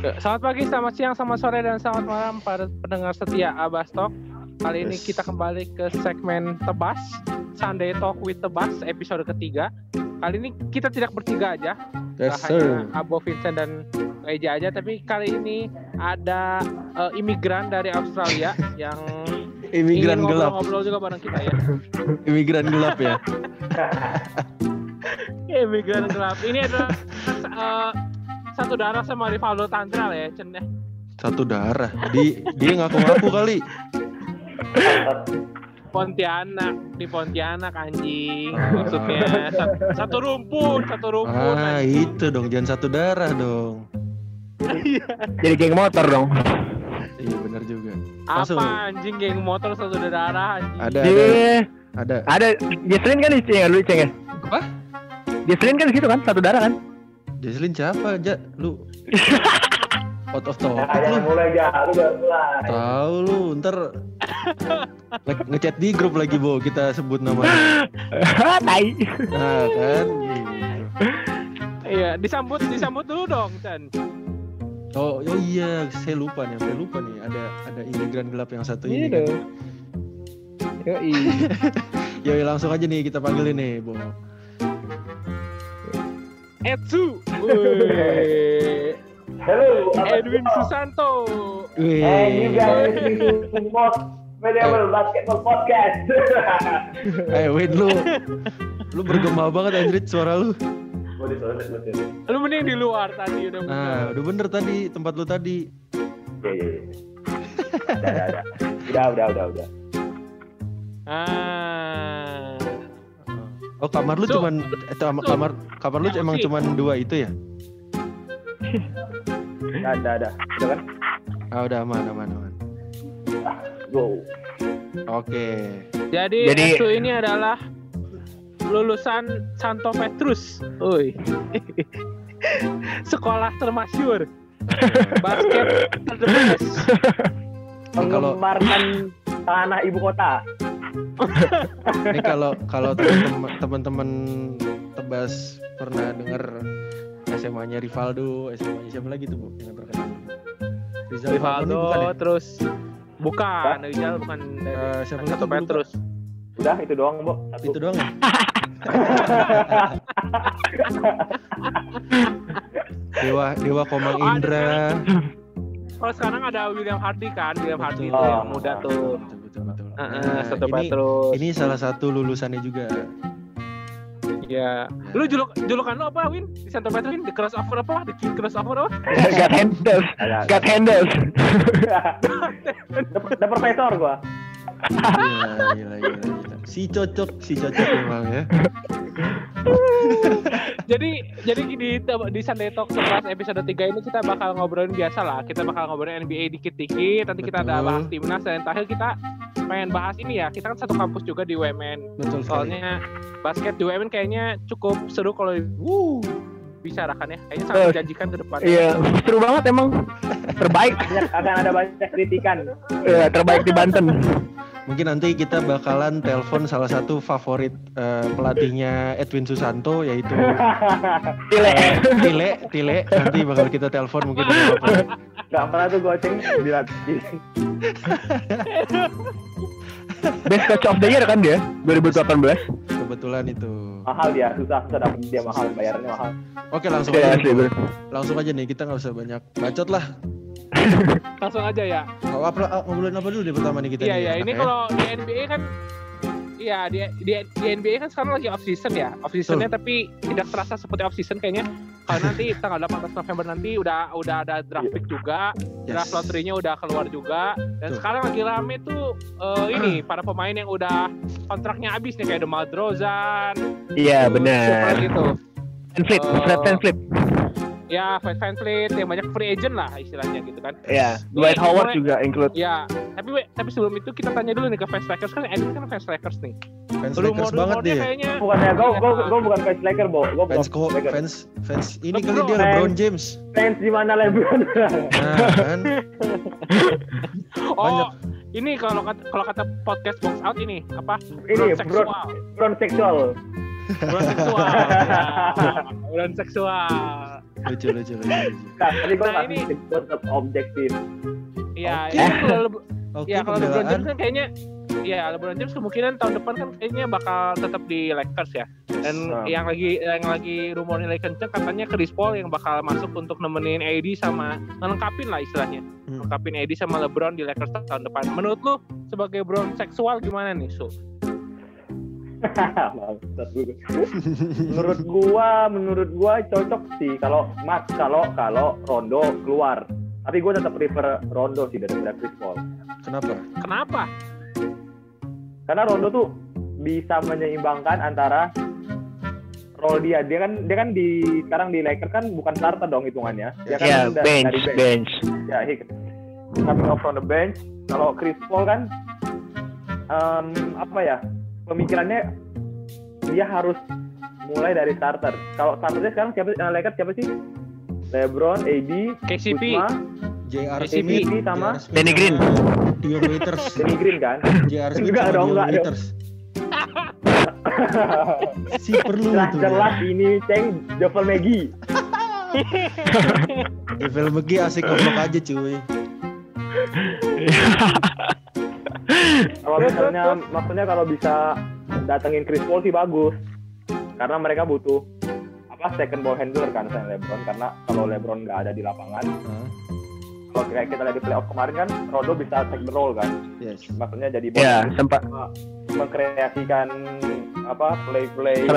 Selamat pagi, selamat siang, selamat sore, dan selamat malam para pendengar setia Abastok. Kali ini Yes. kita kembali ke segmen Tebas, Sunday Talk with Tebas, episode ketiga. Kali ini kita tidak bertiga aja, Yes, sir. hanya Abo Vincent dan Eja aja, tapi kali ini ada eh, imigran dari Australia yang Imigran ingin gelap. ngobrol-ngobrol juga bareng kita ya. Imigran gelap ya. imigran gelap. Ini adalah eh, satu darah sama Rivaldo Tantral ya, Cen ya. Satu darah. Di dia ngaku-ngaku kali. Pontianak di Pontianak anjing Ah. maksudnya satu, satu rumpun satu rumpun Ah, anjing. itu dong, jangan satu darah dong. Jadi geng motor dong. Iya, benar juga. apa Langsung. anjing geng motor satu darah anjing Ada ada ada. ada Jesslyn kan di sini lu ceng ya? Apa? Jesslyn kan di situ kan satu darah kan? Jesslyn siapa aja? Lu out of topic Nah, lu. mulai aja, lu udah mulai. Tahu lu, ntar nge- ngechat di grup lagi, Bo. Kita sebut namanya. tai. Nah, kan. iya disambut disambut dulu dong Chan Oh, oh iya, saya lupa nih, saya lupa nih. Ada ada imigran gelap yang satu ini. Iya kan. Yoi, langsung aja nih kita panggilin nih, Bo. Etsu apa Edwin kabar? Susanto Wih. And you guys listening medieval basketball podcast. Eh, wait lu. Lu bergema banget Android suara lu. Lu mending di luar tadi udah bener. Nah, udah bener tadi tempat lu tadi. Iya, iya, iya. Udah, udah, udah. Udah, udah, udah, udah. ah Oh, kamar lu Su, cuman eh, kam- Su. kamar kamar lu emang cuman dua itu ya? Udah, udah. Udah kan? Ah, udah aman, aman, aman. Go. Oke. jadi, Jadi- Etsu ini adalah lulusan Santo Petrus Uy. sekolah termasyur basket Kalau- Menggemarkan tanah ibu kota. Ini kalau kalau teman-teman teman-teman tebas pernah denger SMA-nya Rivaldo, SMA-nya siapa lagi tuh, Bu? Yang terkenal. Rizal Falcone bukan Rivaldo ya? terus bukan Rizal bukan dari Eh, siapa lagi. Petrus Udah, itu doang, Bu. Satu. Itu doang ya? Dewa Dewa Komang Oh, Indra. Kalau sekarang ada William Hardy kan William Hardy Betul. tuh yang muda tuh Betul betul betul. Heeh, Nah, Santo ini ini salah satu lulusannya juga. ya lu juluk julukan lu apa Win di Santo Petrus Win the crossover apa the king crossover apa God handles. God handles. The, the profesor gua. Gila, gila, gila, gila. Si cocok, si cocok memang ya. jadi jadi di di Sunday Talk sekelas episode 3 ini kita bakal ngobrolin biasa lah. Kita bakal ngobrolin NBA dikit-dikit. Nanti kita ada bahas timnas. Dan terakhir kita pengen bahas ini ya. Kita kan satu kampus juga di UMN Betul sekali. soalnya basket di UMN kayaknya cukup seru kalau wuh bicarakan ya kayaknya sangat Eh, menjanjikan ke depan Iya, seru banget emang. Terbaik. Akan ada banyak kritikan. Iya, terbaik di Banten. Mungkin nanti kita bakalan telepon salah satu favorit eh, pelatihnya Edwin Susanto yaitu Gile. Tile, Tile. Nanti bakal kita telepon mungkin ada apa. Gak pernah tuh goceng dilatih. Best coach of the year kan dia 2018. Kebetulan itu. Mahal dia, susah, susah dapet dia mahal, bayarnya mahal. Oke, langsung Iya, aja. bener. langsung aja nih kita nggak usah banyak bacot lah. langsung aja ya apa ah, ngobrolin apa dulu nih pertama nih kita iya nih, iya ini ya? kalau di NBA kan Iya di, di, di NBA kan sekarang lagi off season ya. Off seasonnya tapi tidak terasa seperti off season kayaknya. Kalau nanti tanggal 18 November nanti udah udah ada draft pick juga Yes. draft lottery-nya udah keluar juga. Dan Tuh. sekarang lagi rame tuh eh, ini para pemain yang udah kontraknya habis nih kayak DeMar DeRozan Iya, benar. siapa lagi tuh? Fan flip, Oh. Fred Van ya VanVleet yang banyak free agent lah istilahnya gitu kan Iya, Dwight Ini Howard juga include. ya tapi we- tapi sebelum itu kita tanya dulu nih ke fans Lakers kan Edwin kan fans Lakers nih Fans Lakers banget Rumor-rumornya dia. kayaknya Bukannya gue, gue, gue bukan fans Laker, Bo. Gue Fans bukan kok, Lakers. fans fans ini kali dia LeBron James. Fans di mana LeBron? Nah, kan. Oh, Banyak. ini kalau kata kalau kata podcast box out ini apa? Ini, seksual. Bron seksual. Bulan seksual. ya. Bulan seksual. Lucu lucu lucu. lucu. Nah, tadi gue Nah, ini- gue tetap objektif. Iya, Oke. ya kalau Oke, ya kalau LeBron. James kan kayaknya ya LeBron James kemungkinan tahun depan kan kayaknya bakal tetap di Lakers ya. Dan Nah. yang lagi yang lagi rumor nilai kenceng katanya Chris Paul yang bakal masuk untuk nemenin AD sama ngelengkapin lah istilahnya. Hmm. AD sama LeBron di Lakers tahun depan. Menurut lu sebagai Brown seksual gimana nih, Su? menurut gua, menurut gua cocok sih kalau Mas kalau kalau Rondo keluar. Tapi gua tetap prefer Rondo sih daripada Chris Paul. Kenapa? Kenapa? Karena Rondo tuh bisa menyeimbangkan antara role dia. Dia kan dia kan di sekarang di Lakers kan bukan starter dong hitungannya. Dia kan Ya, da- bench, dari bench. bench. Ya, he coming off from the bench. Kalau Chris Paul kan em, apa ya? Pemikirannya dia harus mulai dari starter. Kalau starternya sekarang siapa eh, Lakers siapa sih? LeBron, AD, KCP. Kuzma, JR Smith, sama Danny Green. Dion Waiters. Danny Green kan? JR Smith Enggak dong, enggak dong. Si perlu tuh. Jelas-jelas ini ceng Jovel Maggie. Devil McGee asik ngobrol aja cuy. Kalau misalnya maksudnya kalau bisa datengin Chris Paul sih bagus. Karena mereka butuh apa second ball handler kan selain LeBron karena kalau LeBron nggak ada di lapangan Hah? kalau kayak kita lihat di playoff kemarin kan Rondo bisa take the role kan Yes. maksudnya jadi ball Ya, handler, sempat mengkreasikan apa play play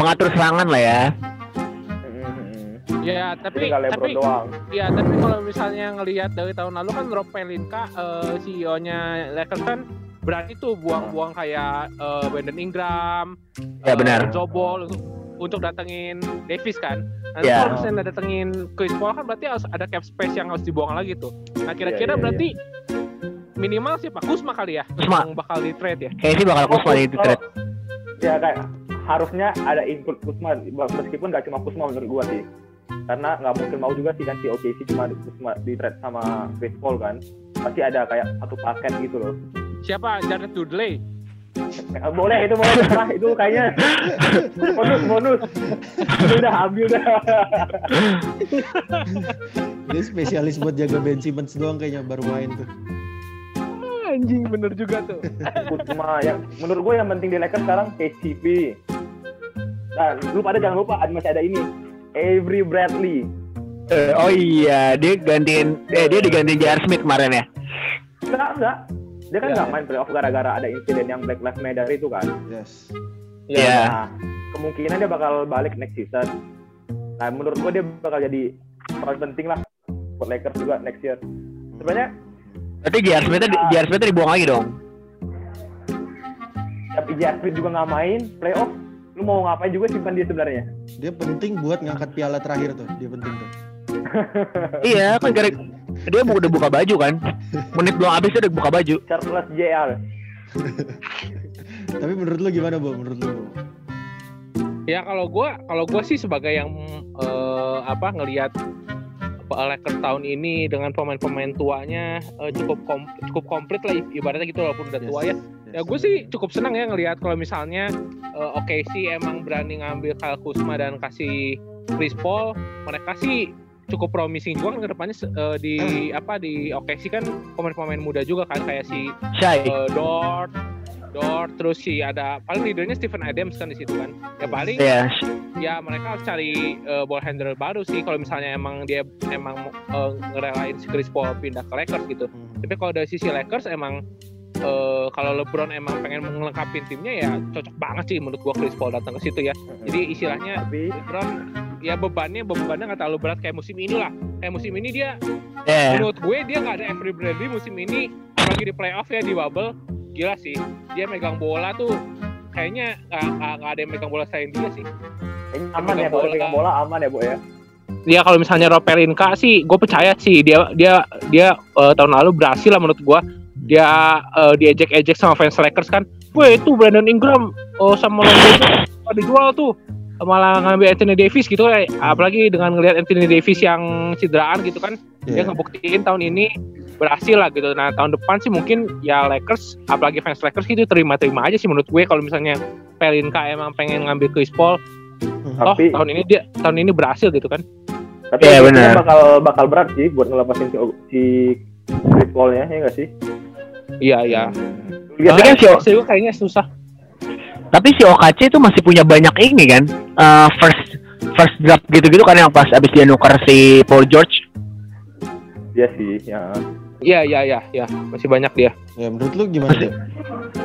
mengatur serangan lah ya. Ya, jadi tapi tapi doang ya tapi kalau misalnya ngelihat dari tahun lalu kan Rob Pelinka eh, CEO-nya Lakers kan berani tuh buang-buang kayak eh, Brandon Ingram, Ya, eh, benar. Ball untuk untuk datengin Davis kan. Nah, Ya. kalau misalnya datengin Chris Paul kan berarti harus ada cap space yang harus dibuang lagi tuh. Nah, kira-kira Iya, iya, berarti minimal siapa? Kusma kali ya Kusma. yang bakal di trade ya. Kayaknya sih bakal Kusma di trade. ya kayak harusnya ada input Kusma meskipun nggak cuma Kusma menurut gua sih karena nggak mungkin mau juga sih kan si OKC cuma Kusma di trade sama Chris Paul kan pasti ada kayak satu paket gitu loh Siapa? Jared Dudley. Eh, boleh itu boleh terserah itu kayaknya bonus bonus itu udah ambil dah Dia spesialis buat jaga Ben Simmons doang kayaknya baru main tuh. Anjing bener juga tuh. Kusma yang menurut gue yang penting di Lakers sekarang KCP nah lu pada jangan lupa ada- masih ada ini Avery Bradley Eh, oh iya, dia gantiin eh dia digantiin JR Smith kemarin ya. enggak enggak dia kan Ya. nggak main playoff gara-gara ada insiden yang Black Lives Matter itu kan Yes. Iya. Nah, kemungkinan dia bakal balik next season. Nah, menurut gua dia bakal jadi peran penting lah buat Lakers juga next year. Sebenarnya Berarti JR Smith JR Smith dibuang lagi dong. tiap IJ Smith juga nggak main playoff, lu mau ngapain juga simpan dia sebenarnya. Dia penting buat ngangkat piala terakhir tuh. Dia penting tuh. iya, kan gara dia bu- udah buka baju kan. Menit belum habis dia udah buka baju. Charles JR. Tapi menurut lu gimana, Bu? Menurut lu? Bu? Ya kalau gua kalau gua sih sebagai yang eh, apa ngelihat Lakers tahun ini dengan pemain-pemain tuanya eh, cukup kom cukup komplit lah ibaratnya gitu walaupun udah tua ya. Ya gue sih cukup senang ya ngelihat kalau misalnya eh, oke sih emang berani ngambil Kyle Kuzma dan kasih Chris Paul, mereka sih cukup promising juga kan ke depannya eh, di apa di OKC kan pemain-pemain muda juga kan kayak si Shy. eh, Dort, Dort terus si ada paling leadernya Stephen Adams kan di situ kan. Ya paling Iya. ya mereka harus cari uh, ball handler baru sih kalau misalnya emang dia emang uh, ngerelain si Chris Paul pindah ke Lakers gitu. Hmm. Tapi kalau dari sisi Lakers emang uh, kalau LeBron emang pengen melengkapi timnya ya cocok banget sih menurut gua Chris Paul datang ke situ ya. Jadi istilahnya Tapi LeBron ya bebannya bebannya nggak terlalu berat kayak musim ini lah. Kayak musim ini dia Iya. menurut gue dia nggak ada Avery Bradley musim ini apalagi di playoff ya di bubble gila sih dia megang bola tuh kayaknya nggak ada yang megang bola selain dia sih. kayaknya aman ya bola. pegang bola aman ya, Bu ya. Ya kalau misalnya Rob Pelinka sih, gue percaya sih dia dia dia eh, tahun lalu berhasil lah menurut gue. Dia eh, diejek-ejek sama fans Lakers kan. Weh itu Brandon Ingram oh, sama Lonzo Ball dijual tuh malah ngambil Anthony Davis gitu kayak apalagi dengan ngelihat Anthony Davis yang cederaan gitu kan dia Iya. ngebuktiin tahun ini berhasil lah gitu nah tahun depan sih mungkin ya Lakers apalagi fans Lakers gitu terima-terima aja sih menurut gue kalau misalnya Pelinka emang pengen ngambil Chris Paul Oh, Tapi tahun ini dia tahun ini berhasil gitu kan. tapi kayaknya benar. bakal bakal berat sih buat ngelepasin si, si Chris Paul-nya ya nggak sih? Iya, iya. Lihat Tapi kan si gue kayaknya susah. tapi si OKC itu masih punya banyak ini kan eh, first first draft gitu-gitu kan yang pas abis dia nuker si Paul George dia sih, ya. Iya, iya, iya, iya. Masih banyak dia. Ya menurut lu gimana deh?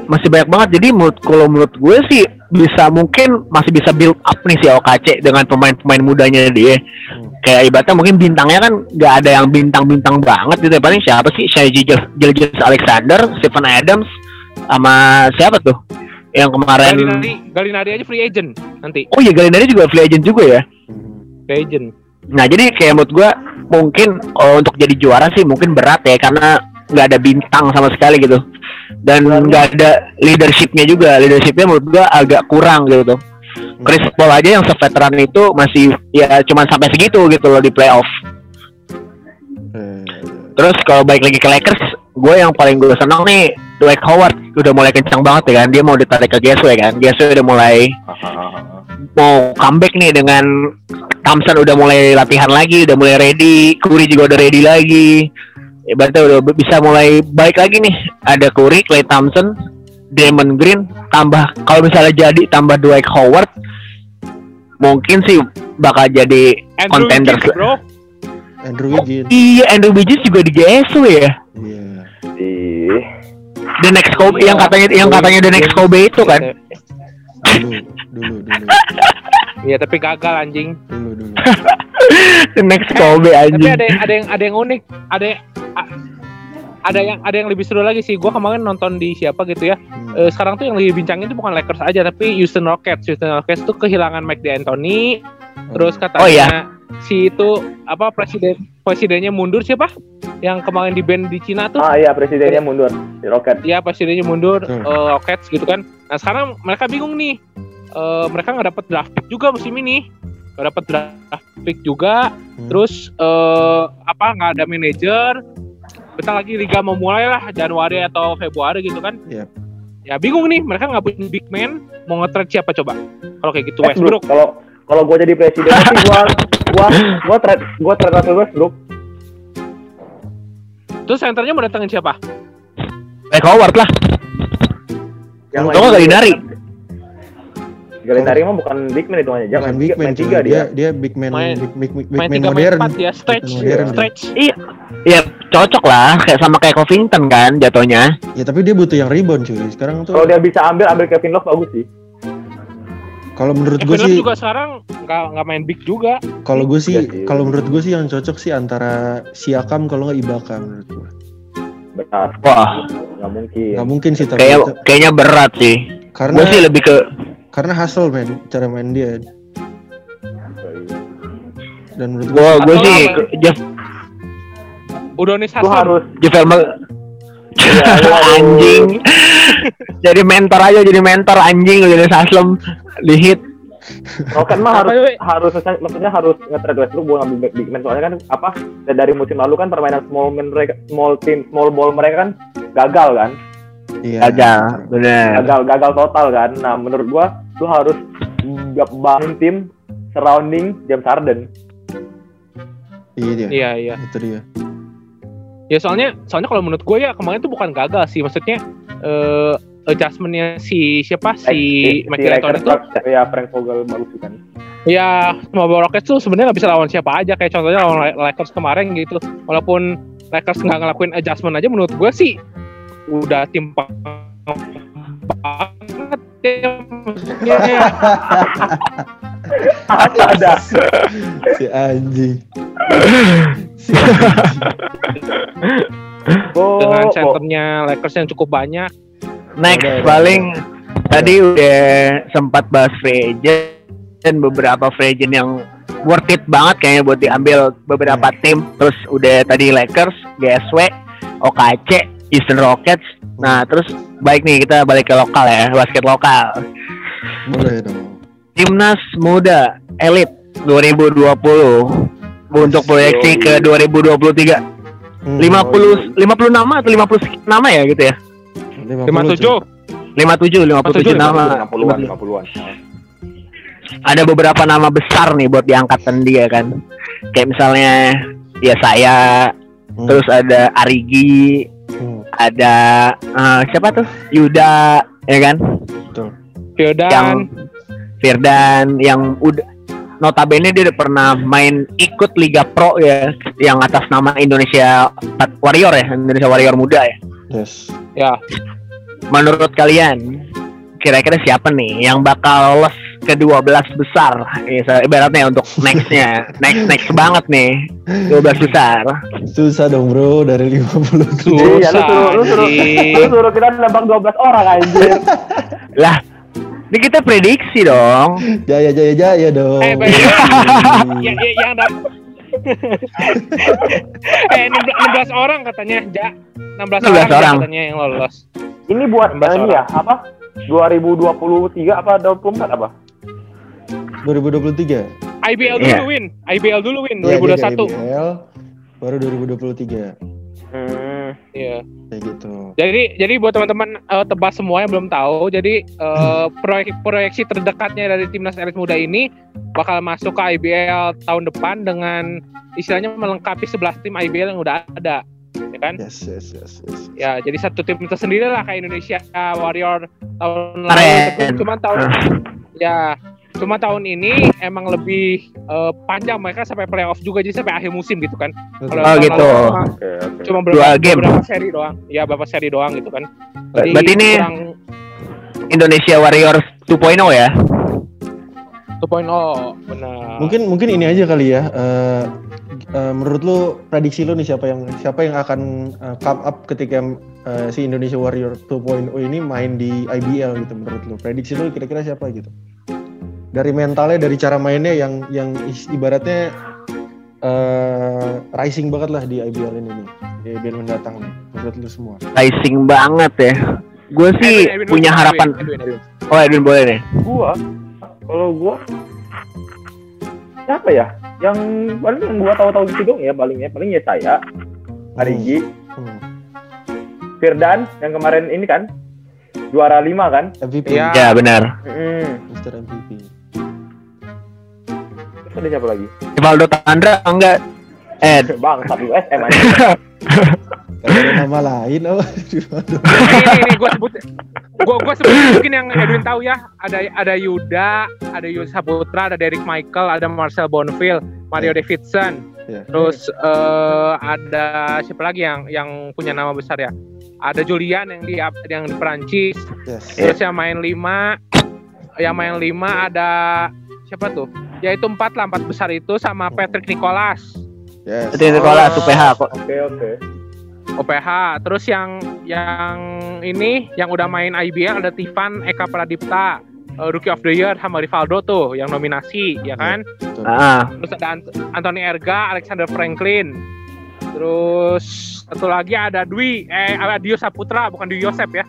masih banyak banget jadi menurut kalau menurut gue sih bisa mungkin masih bisa build up nih si OKC dengan pemain-pemain mudanya dia Hmm. kayak ibaratnya mungkin bintangnya kan nggak ada yang bintang-bintang banget gitu ya paling siapa sih Shai Gilgeous Alexander Stephen Adams sama siapa tuh yang kemarin Galinari, Galinari aja free agent nanti. oh iya Galinari juga free agent juga ya Hmm. Free agent. Nah jadi kayak menurut gua mungkin oh, untuk jadi juara sih mungkin berat ya karena nggak ada bintang sama sekali gitu. Dan nggak ada leadershipnya juga. Leadershipnya menurut gua agak kurang gitu tuh. Chris Paul aja yang seveteran itu masih ya cuman sampai segitu gitu loh di playoff. Eh, Terus kalau balik lagi ke Lakers, gue yang paling gue senang nih Dwight Howard udah mulai kencang banget ya kan dia mau ditarik ke Gasway kan Gasway udah mulai mau comeback nih dengan Thompson udah mulai latihan lagi, udah mulai ready, Curry juga udah ready lagi. Ya, berarti udah bisa mulai baik lagi nih. Ada Curry, Clay Thompson, Draymond Green, tambah kalau misalnya jadi tambah Dwight Howard, mungkin sih bakal jadi Andrew Contenders. Wiggins, bro. Andrew Wiggins. iya Andrew Bridges juga di GSW ya. Iya. Ih, The next Kobe yang katanya yang katanya the next Kobe itu kan. Dulu, dulu, dulu, Iya, tapi gagal anjing. dulu, dulu. The next Kobe Tapi anjing. ada yang ada yang ada yang unik, ada yang, ada yang ada yang lebih seru lagi sih. Gua kemarin nonton di siapa gitu ya. Hmm. Eh, sekarang tuh yang lagi bincangin tuh bukan Lakers aja tapi Houston Rockets. Houston Rockets tuh kehilangan Mike D'Antoni. Terus katanya Oh, iya. Si itu apa presiden presidennya mundur siapa? Yang kemarin di band di Cina tuh. ah iya presidennya mundur di Rocket. Iya presidennya mundur Hmm. eh, Rockets gitu kan. Nah sekarang mereka bingung nih. Eh, mereka nggak dapet draft pick juga musim ini. Nggak dapet draft pick juga. Hmm. Terus eh, apa nggak ada manajer. Bentar lagi liga mau mulai lah Januari atau Februari gitu kan. Iya. Ya bingung nih mereka nggak punya big man. Mau nge-trade siapa coba? Kalau kayak gitu Westbrook. Kalau kalau gue jadi presiden sih gua gua gua trade gua trade Russell Westbrook. Terus senternya mau datengin siapa? Dwight Howard lah. Yang Untung nggak Galinari. Galinari mah bukan big man itu Bukan jangan big man, main tiga dia. dia. dia big man, Main- big, big, big, big Main man tiga modern. empat ya stretch, Big modern, stretch. Iya. Iya, cocok lah kayak sama kayak Covington kan jatuhnya. Ya tapi dia butuh yang rebound cuy. Sekarang tuh Kalau dia bisa ambil ambil Kevin Love bagus sih. Kalau menurut gue sih juga sekarang nggak nggak main big juga. kalau gue sih Iya sih. kalau menurut gue sih yang cocok sih antara Siakam kalau nggak Ibaka menurut gue. Benar. Wah, Nggak mungkin. Nggak mungkin sih tapi kayak itu. kayaknya berat sih. karena Gue sih lebih ke karena hasil men cara main dia dan menurut gue gue gue sih Jeff Udonis Lu Haslem. harus Jeff Elmer- Iya, anjing. Jadi mentor aja jadi mentor anjing jadi Saslem. Di hit. Rocket mah Apa, harus Wi? harus maksudnya harus nge-trade Westbrook buat ngambil big, big man. Soalnya kan apa dari musim lalu kan permainan small man mereka small team small ball mereka kan gagal kan? Iya. Gagal, bener. gagal gagal total kan. Nah menurut gua lu harus bangun tim surrounding James Harden. Iya dia. Iya iya. itu dia. Ya soalnya soalnya kalau menurut gue ya kemarin tuh bukan gagal sih. Maksudnya eh adjustmentnya si siapa? Si Mike D'Antoni itu? ya Frank Vogel bagus juga kan ya Mobile Rockets tuh sebenarnya nggak bisa lawan siapa aja. Kayak contohnya lawan La- Lakers kemarin gitu. Walaupun Lakers nggak ngelakuin adjustment aja menurut gue sih udah tim banget ya maksudnya. Ada. Si anjing oh, dengan oh. centernya Lakers yang cukup banyak Next Udah, udah, paling tadi udah sempat bahas free agent dan beberapa free agent yang worth it banget kayaknya buat diambil beberapa tim. Terus udah tadi Lakers, GSW, OKC, Houston Rockets. Nah terus baik nih kita balik ke lokal ya, basket lokal. boleh dong Timnas Muda Elit 2020 untuk proyeksi ke 2023 Hmm, 50 50 nama atau 50 sekian nama ya gitu ya 50, lima cuy. tujuh 57 57 nama 50-an 50-an ada beberapa nama besar nih buat diangkatan dia kan. Kayak misalnya ya saya, Hmm. terus ada Arigi, Hmm, ada eh, siapa tuh? Yuda, ya kan? betul. Firdan. Yang Firdan yang udah notabene dia udah pernah main ikut Liga Pro ya yang atas nama Indonesia Warrior ya, Indonesia Warrior muda ya. Yes. Ya. Menurut kalian kira-kira siapa nih yang bakal lolos ke 12 besar? Ya, ibaratnya untuk nextnya, next next banget nih 12 besar. Susah dong bro dari 50 tuh. Iya, lu suruh, lu suruh, lu suruh kita nembak 12 orang anjir. Lah, ini kita prediksi dong. Jaya jaya jaya dong. Eh, ya, ya, yang dap eh 16, 16 orang katanya, Ja. 16, 16 orang, orang. katanya yang lolos. Ini buat 16 ini ya, apa? 2023 apa 24 apa? 2023. IBL Iya. dulu win, IBL dulu win Iya, dia ke 2021. IBL, baru 2023 Hmm. Iya. kayak gitu. Jadi jadi buat teman-teman eh, tebas semua yang belum tahu, jadi eh, proyek proyeksi terdekatnya dari timnas elit muda ini bakal masuk ke IBL tahun depan dengan istilahnya melengkapi 11 tim IBL yang udah ada, ya kan? Yes yes yes yes. Ya, jadi satu tim tersendiri lah kayak Indonesia Warrior tahun lalu. Cuma tahun ya, cuma tahun ini emang lebih eh, panjang mereka sampai playoff juga jadi sampai akhir musim gitu kan. Betul. Oh, tahun gitu. cuma, Oke, oke. cuma Dua beberapa, game. beberapa seri doang. Ya, beberapa seri doang gitu kan. Jadi Berarti ini kurang Indonesia Warrior 2.0 ya. 2.0 benar. Mungkin mungkin ini aja kali ya. eh, eh, menurut lu prediksi lu nih siapa yang siapa yang akan eh, come up ketika eh, si Indonesia Warrior 2.0 ini main di IBL gitu menurut lu? Prediksi lu kira-kira siapa gitu? Dari mentalnya, dari cara mainnya yang yang ibaratnya eh rising banget lah di IBL ini nih. Di IBL mendatang nih. Menurut lu semua. Rising banget ya. Gue sih Edwin, Edwin, punya Edwin, harapan. Edwin, Edwin. Oh Edwin boleh nih. Gua kalau gua siapa ya? Yang paling yang gua tahu-tahu gitu dong ya palingnya paling ya saya, Arigi, Hmm. Firdan yang kemarin ini kan juara 5 kan? MVP. Iya. Ya benar. Hmm. Mr. MVP. Ada siapa lagi? Rivaldo Tandra enggak. Ed. Bang, satu SM aja. Ada nama lain apa? ini ini, ini gue sebut gue gue sebut mungkin yang Edwin tahu ya ada ada Yuda ada Yus Saputra ada Derek Michael ada Marcel Bonfil Mario Davidson Iya. terus eh, ada siapa lagi yang yang punya nama besar ya ada Julian yang di yang di Perancis yes. terus yang main lima yang main lima ada siapa tuh ya itu empat lah empat besar itu sama Patrick Nicholas Yes. Itu sekolah Oh. UPH kok. Oke, oke. OPH terus yang yang ini yang udah main IBL ada Tivan Eka Pradipta eh, Rookie of the Year sama Rivaldo tuh yang nominasi ya kan Ah, terus ada Ant- Anthony Erga Alexander Franklin terus satu lagi ada Dwi eh ada Dio Saputra bukan Dwi Yosep ya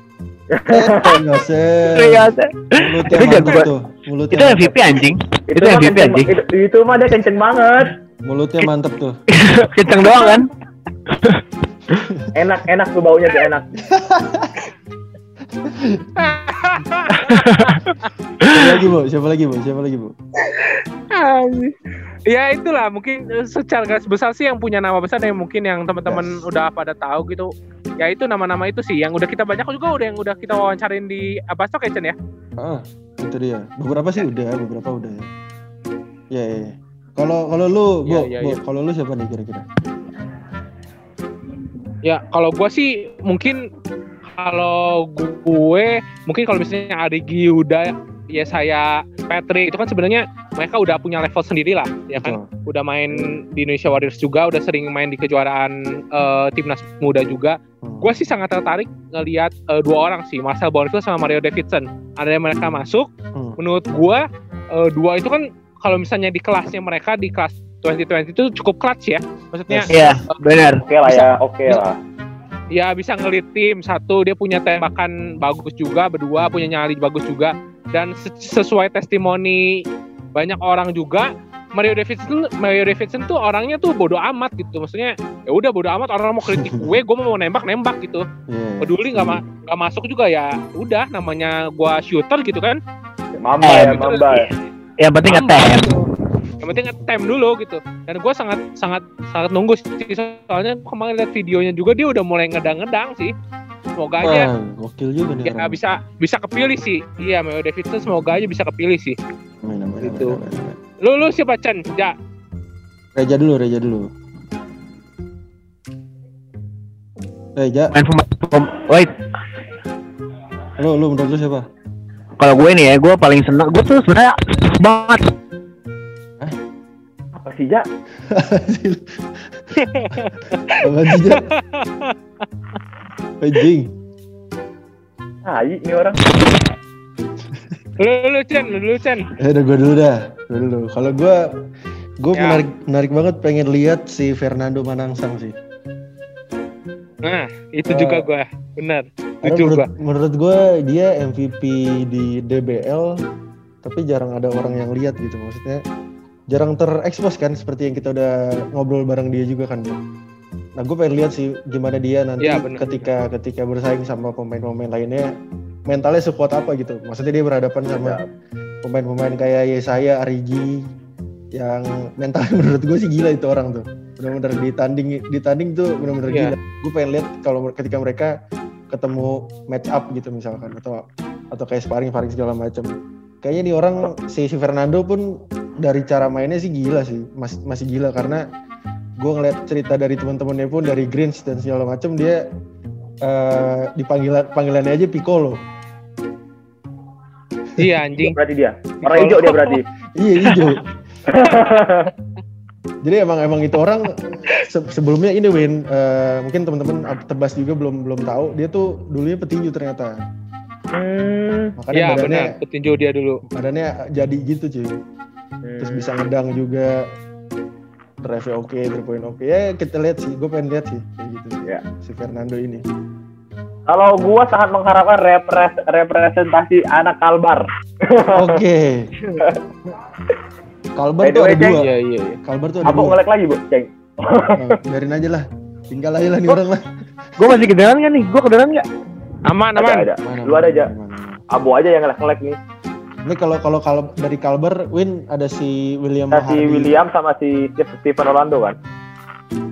Yosef. Iya, Mulutnya Itu jago tuh. Mulutnya itu. MVP anjing. Itu mah MVP kenceng- anjing. Itu, itu mah dia kenceng banget. Mulutnya mantap tuh. Kenceng doang kan? Enak, enak tuh baunya tuh enak. Siapa lagi, Bu? Siapa lagi, Bu? Siapa lagi, Bu? Ya itulah mungkin secara garis besar sih yang punya nama besar yang mungkin yang teman-teman Yes. udah pada tahu gitu ya itu nama-nama itu sih yang udah kita banyak juga udah yang udah kita wawancarin di apa stok ya Chen ya Ah, itu dia. Beberapa sih udah, beberapa udah ya. Ya, ya. ya. Kalau kalau lu, Bu, iya, Bu, iya. kalau lu siapa nih kira-kira? Ya, kalau gua sih mungkin kalau gue mungkin kalau misalnya Arigi udah ya saya Patrick itu kan sebenarnya mereka udah punya level sendiri lah ya kan Betul. udah main di Indonesia Warriors juga udah sering main di kejuaraan eh, timnas muda juga Hmm. gue sih sangat tertarik ngelihat eh, dua orang sih Marcel Bonfil sama Mario Davidson ada yang mereka masuk Hmm. menurut gue eh, dua itu kan kalau misalnya di kelasnya mereka di kelas 2020 itu cukup clutch ya maksudnya Yes. Iya, benar. Oke lah ya, oke lah. Ya bisa ngelit tim. Satu dia punya tembakan bagus juga. Berdua punya nyali bagus juga. Dan se- sesuai testimoni banyak orang juga Mario Davidson Mario Davidson tuh orangnya tuh bodoh amat gitu. Maksudnya ya udah bodoh amat. Orang mau kritik gue gue mau nembak nembak gitu. Iya. peduli nggak ma- nggak masuk juga ya udah namanya gua shooter gitu kan. Mamba Eh, ya, mamba ya. yang penting gitu. Yang penting ngetem dulu gitu. Dan gue sangat sangat sangat nunggu sih soalnya kemarin lihat videonya juga dia udah mulai ngedang-ngedang sih. Semoga aja gokil juga nih ya orang. bisa bisa kepilih sih. Iya, Mayo Davidson semoga aja bisa kepilih sih. Amin, amin, amin, Gitu. amin, amin. Lu lu siapa Chan? Ja. Reja dulu, Reja dulu. Reja, main wait lu lu menurut lu siapa? kalau gue nih ya gue paling seneng gue tuh sebenarnya banget Apa sih, Ja? Apa sih, Ja? Anjing. Ah, ini orang. Lu lu Chan, lu Chan. Eh, udah gue dulu dah. Gue dulu. Kalau gue, gue Ya. menarik, menarik banget pengen lihat si Fernando Manansang sih. Nah, itu Eh, juga gua. Benar. Setuju menurut, gua. menurut gue dia MVP di DBL, tapi jarang ada orang yang lihat gitu. Maksudnya jarang terekspos kan, seperti yang kita udah ngobrol bareng dia juga kan. Nah, gue pengen lihat sih gimana dia nanti Iya, bener. ketika ketika bersaing sama pemain-pemain lainnya, mentalnya sekuat apa gitu. Maksudnya dia berhadapan sama Ya. pemain-pemain kayak Yesaya, Arigi, yang mentalnya menurut gue sih gila itu orang tuh. Benar-benar ditanding ditanding tuh benar-benar Iya. gila. Gue pengen lihat kalau ketika mereka ketemu match up gitu misalkan atau atau kayak sparring sparring segala macam. Kayaknya nih orang si, si Fernando pun dari cara mainnya sih gila sih, masih masih gila karena gue ngeliat cerita dari teman-temannya pun dari Greens dan segala macam dia eh dipanggilan panggilannya aja Piccolo. Iya anjing. Berarti dia. Orang hijau dia berarti. Iya hijau. Jadi emang emang itu orang se- sebelumnya ini Win eh, mungkin teman-teman tebas juga belum belum tahu dia tuh dulunya petinju ternyata Hmm. makanya Iya badannya benar. Petinju dia dulu. badannya jadi gitu cuy terus bisa ngedang juga drive oke three point oke ya kita lihat sih gue pengen lihat sih kayak gitu Ya. si Fernando ini Kalau gua sangat mengharapkan repres representasi anak Kalbar. oke Kalbar By the tuh ada Ceng. dua Iya iya. iya. Kalbar tuh ada Apa dua ngelek lagi, Bu? Ceng. Nah, biarin aja lah tinggal aja lah nih orang lah gue masih kedengeran gak nih gue kedengeran gak Aman Ada, aman. ada. Mana, Lu ada aja. mana, mana. Abu aja yang ngelek-ngelek nih. Ini kalau kalau kalau dari Kalbar, Win ada si William Nah, si. William sama si Stephen Orlando kan.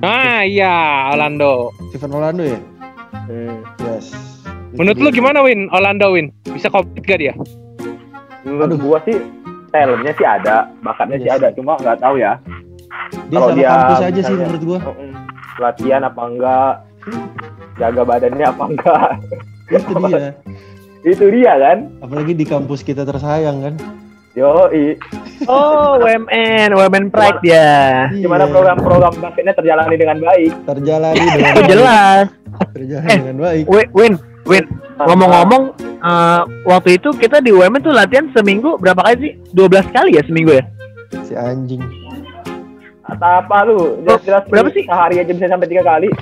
Ah iya Orlando. Stephen Orlando ya? Hmm. Yes. Menurut Itu lu gimana Win? Orlando Win? Bisa compete gak dia? Menurut Aduh. gua sih talentnya sih ada, bakatnya Iya sih ada, cuma nggak tahu ya. Dia kalau dia kampus aja sih menurut gua. Mm-mm. Latihan apa enggak, jaga badannya apa enggak. Itu dia. Itu dia kan. Apalagi di kampus kita tersayang kan. Yo, oh WMN WMN Pride ya gimana Iya. program-program basketnya terjalani dengan baik. terjalani dengan itu jelas terjalani Eh. dengan baik. Win Win Win ngomong-ngomong eh, waktu itu kita di WMN tuh latihan seminggu berapa kali sih 12 kali ya seminggu ya Si anjing. Atau apa lu? Jelas-jelas Oh, berapa sih? Sehari aja bisa sampai tiga kali.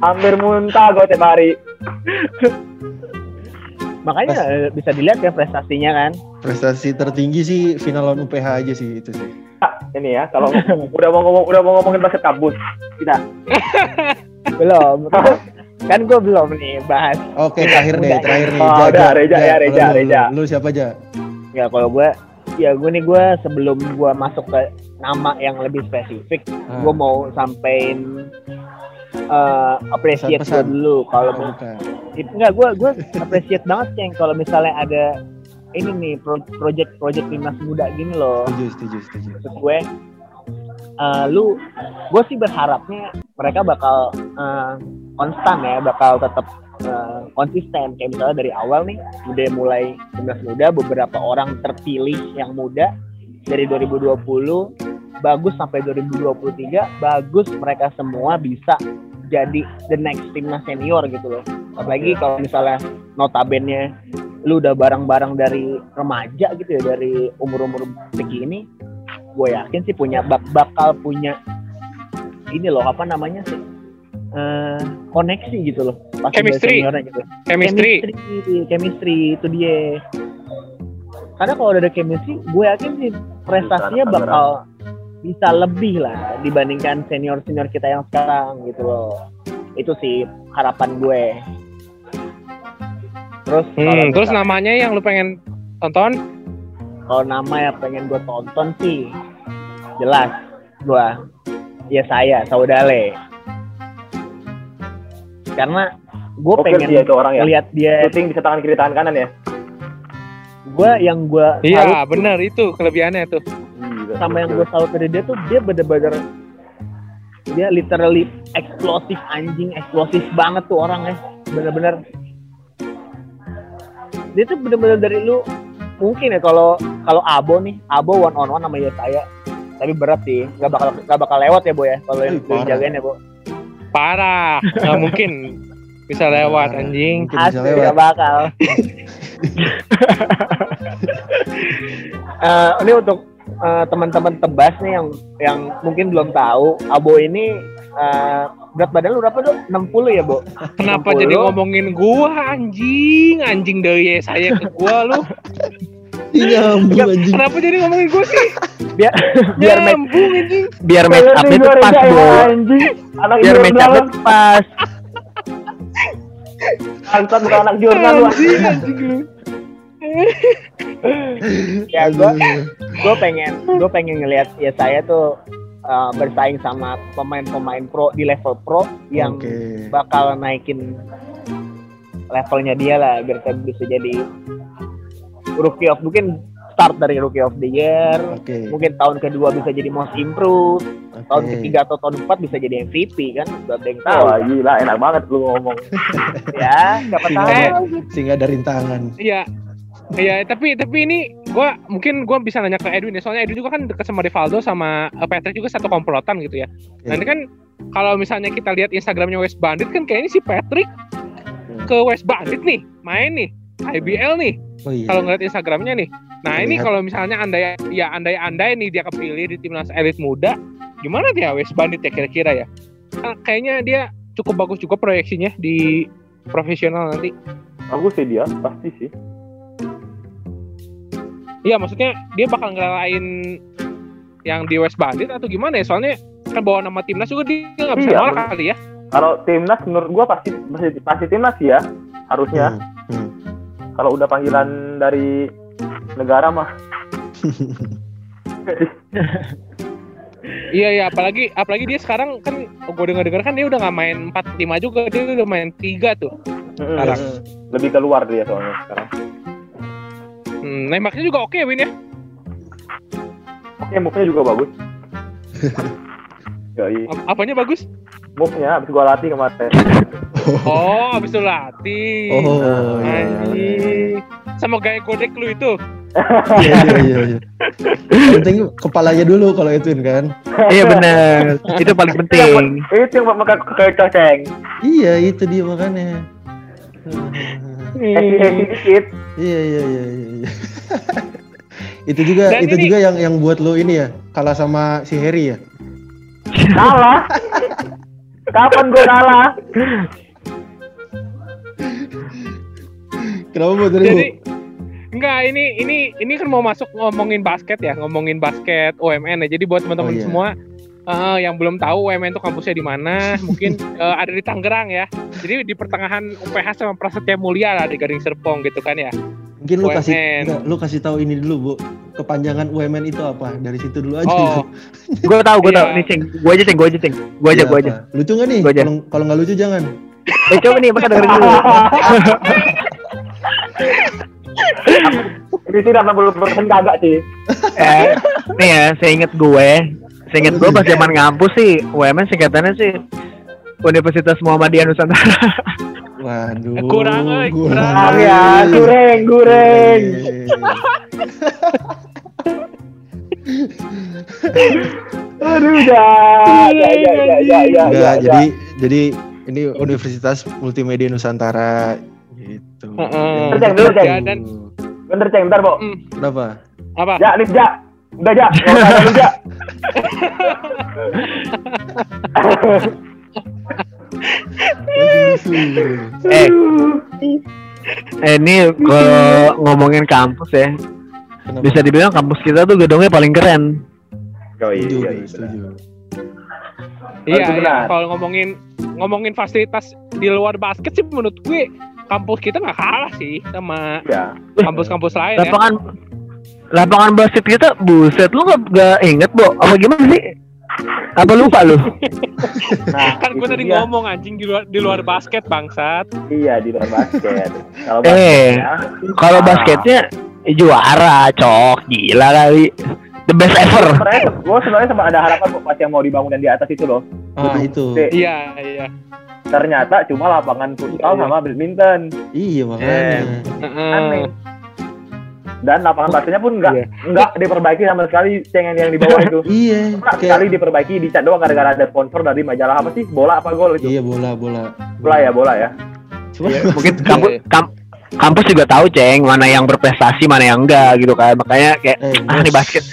Hampir muntah gue tiap hari. makanya eh, bisa dilihat ya prestasinya kan Prestasi tertinggi sih final lawan UPH aja sih itu sih. Ini ya, kalau udah mau ngomong udah mau ngomongin basket kampus, kita belum kan gue belum nih bahas Oke, terakhir deh, terakhir nih. Oh, udah, Reja, ya, Reja, lu, Reja. Lu, lu siapa aja? ya kalau gue ya gue nih gue sebelum gue masuk ke nama yang lebih spesifik Ah. gue mau sampein eh appreciate Pesan-pesan. gue dulu kalau Oh, enggak gue gue appreciate banget ceng kalau misalnya ada ini nih pro- project project timnas muda gini loh. Setuju, setuju, setuju. maksud gue eh, lu gue sih berharapnya mereka bakal eh, konstan ya bakal tetap eh, konsisten. Kayak misalnya dari awal nih udah mulai timnas muda beberapa orang terpilih yang muda. Dari 2020 bagus sampai 2023 bagus mereka semua bisa jadi the next timnas senior gitu loh. Apalagi kalau misalnya notabene lu udah bareng-bareng dari remaja gitu ya dari umur-umur segini gue yakin sih punya bak bakal punya ini loh apa namanya sih eh, koneksi gitu loh pas Chemistry. gitu. Chemistry. chemistry chemistry itu dia. Karena kalau udah ada chemistry gue yakin sih prestasinya bakal bisa lebih lah dibandingkan senior senior kita yang sekarang gitu loh itu sih harapan gue terus Hmm, terus misal- namanya yang lu pengen tonton Kalau nama yang pengen gue tonton sih jelas gue ya saya Saudale. Karena gue Oke pengen dia itu orang ya. lihat dia Shooting bisa tangan kiri tangan kanan ya. gue yang gue iya bener itu kelebihannya tuh sama yang gue salut dari dia tuh dia bener-bener dia literally eksplosif anjing eksplosif banget tuh orang ya bener-bener. Dia tuh bener-bener dari lu mungkin ya kalau kalau Abo nih Abo one on one sama ya saya tapi berat sih nggak bakal nggak bakal lewat ya bo ya kalau yang jagain ya bo. Parah nggak mungkin. Bisa lewat anjing. Mungkin bisa asli lewat. nggak bakal. Eh, ini untuk eh, teman-teman tebas nih yang yang mungkin belum tahu Abo ini eh, berat badan lu berapa tuh 60 ya bo? Kenapa 60. jadi ngomongin gua anjing? Anjing dari saya ke gua lu. Iya, anjing. kenapa jadi ngomongin gua sih? Biar biar match nyambung anjing biar match nih tuh gua pas bo. Anjing. Anak biar match up-nya tuh pas bukan anak jurnal lu. anjing. anjing lu ya gue gue pengen gue pengen ngelihat ya saya tuh uh, bersaing sama pemain-pemain pro di level pro yang Oke. bakal naikin levelnya dia lah biar saya bisa jadi rookie of mungkin start dari rookie of the year Oke. mungkin tahun kedua bisa jadi most improved tahun Oke. ketiga atau tahun keempat bisa jadi MVP kan gak ada yang tahu Wah gila enak banget lu ngomong. ya siapa tahu ada, singa ada rintangan. Iya. Iya, tapi tapi ini gua mungkin gua bisa nanya ke Edwin ya. Soalnya Edwin juga kan dekat sama Rivaldo sama eh, Patrick juga satu komplotan gitu ya. Nah, Iya. ini kan kalau misalnya kita lihat Instagramnya West Bandit kan kayaknya si Patrick ke West Bandit nih, main nih, IBL nih. Oh iya. Kalau ngeliat Instagramnya nih. Nah, ini Lihat. kalau misalnya andai ya andai-andai nih dia kepilih di timnas elit muda, gimana dia West Bandit ya kira-kira ya? Kan kayaknya dia cukup bagus juga proyeksinya di profesional nanti. Bagus sih dia, pasti sih. Iya maksudnya dia bakal ngelalain yang di West Bandit atau gimana ya? Soalnya kan bawa nama timnas juga dia nggak bisa Iya, nolak bener. kali ya. Kalau timnas menurut gua pasti pasti, pasti timnas sih ya harusnya. Hmm, hmm. Kalau udah panggilan dari negara mah. Iya iya apalagi apalagi dia sekarang kan gue dengar dengar kan dia udah nggak main 4 5 juga dia udah main 3 tuh. Mm-mm. Sekarang. Lebih keluar dia soalnya sekarang. Hmm, nembaknya juga oke Win ya. Oke, move-nya juga bagus. Yoi, Ap- Apanya bagus? move-nya habis gua latih kemarin. Oh, habis itu latih. Oh, iya, iya, iya. Anjing. Sama gaya godek lu itu. Iya, iya, iya, iya. Penting kepalanya dulu kalau Edwin kan. iya bener itu paling penting Itu yang pakai kayak coceng. Iya, itu dia makanya. Happy-happy dikit. Iya, iya, iya, iya. iya. itu juga Dan itu ini- juga yang yang buat lo ini ya kalah sama si Harry ya. Kalah. Kapan gua kalah? Kenapa buat dari Jadi enggak ini ini ini kan mau masuk ngomongin basket ya, ngomongin basket UMN ya. Jadi buat teman-teman Oh, iya. semua eh, yang belum tahu UMN itu kampusnya di mana, mungkin eh, ada di Tangerang ya. Jadi di pertengahan UPH sama Prasetya Mulia lah di Gading Serpong gitu kan ya. Mungkin lu kasih UMN. enggak, lu kasih tahu ini dulu, Bu. Kepanjangan UMN itu apa? Dari situ dulu aja. Oh, gue tahu gue tahu Iya. nih ceng gue aja ceng gue aja ceng gue aja Iya, gue aja apa? Lucu nggak nih? Kalau kalau nggak lucu jangan. eh coba nih maka dengerin dulu Ini sih 80% kagak sih. eh, nih ya saya inget gue inget gue pas zaman ngampus sih UMN singkatannya sih Universitas Muhammadiyah Nusantara Waduh. Kurang, kurang. Ah, ya, goreng, goreng. Aduh, ya, ya, ya, ya, ya, ya, ya, Enggak, ya. jadi jadi ini Universitas Multimedia Nusantara gitu. Heeh. Ceng, bener, Ceng. Ya, Bener, Ceng, bentar, Bo. hmm, Kenapa? apa? Ja, nih, Ja. Udah, Ja. Nggak usah Ja. eh eh ini kalau ngomongin kampus ya Kenapa? bisa dibilang kampus kita tuh gedungnya paling keren yoi, setuju. Iya, itu iya. benar. kalau ngomongin ngomongin fasilitas di luar basket sih menurut gue kampus kita nggak kalah sih sama ya kampus-kampus lain ya. lapangan lapangan basket kita buset lu gak, gak inget bo apa gimana sih apa lupa lu nah Kan gue tadi dia. ngomong anjing di luar di luar basket bangsat. iya di luar basket kalau Eh. kalau Ah. basketnya eh, juara cok gila kali the best ever gue sebenarnya sempat ada harapan pas yang mau dibangun dan di atas itu loh Ah itu. Iya iya. ternyata cuma lapangan futsal Iya. sama badminton Iya makanya. Heeh. aneh dan lapangan basketnya pun nggak Iya. nggak diperbaiki sama sekali ceng yang di bawah itu Iya. Pernah sekali Kayak diperbaiki dicat doang gara-gara ada sponsor dari majalah apa sih bola apa gol itu iya bola bola. bola ya bola ya Cuma mungkin kampus kam- kampus juga tahu ceng mana yang berprestasi mana yang enggak gitu kan makanya kayak eh, ah di basket.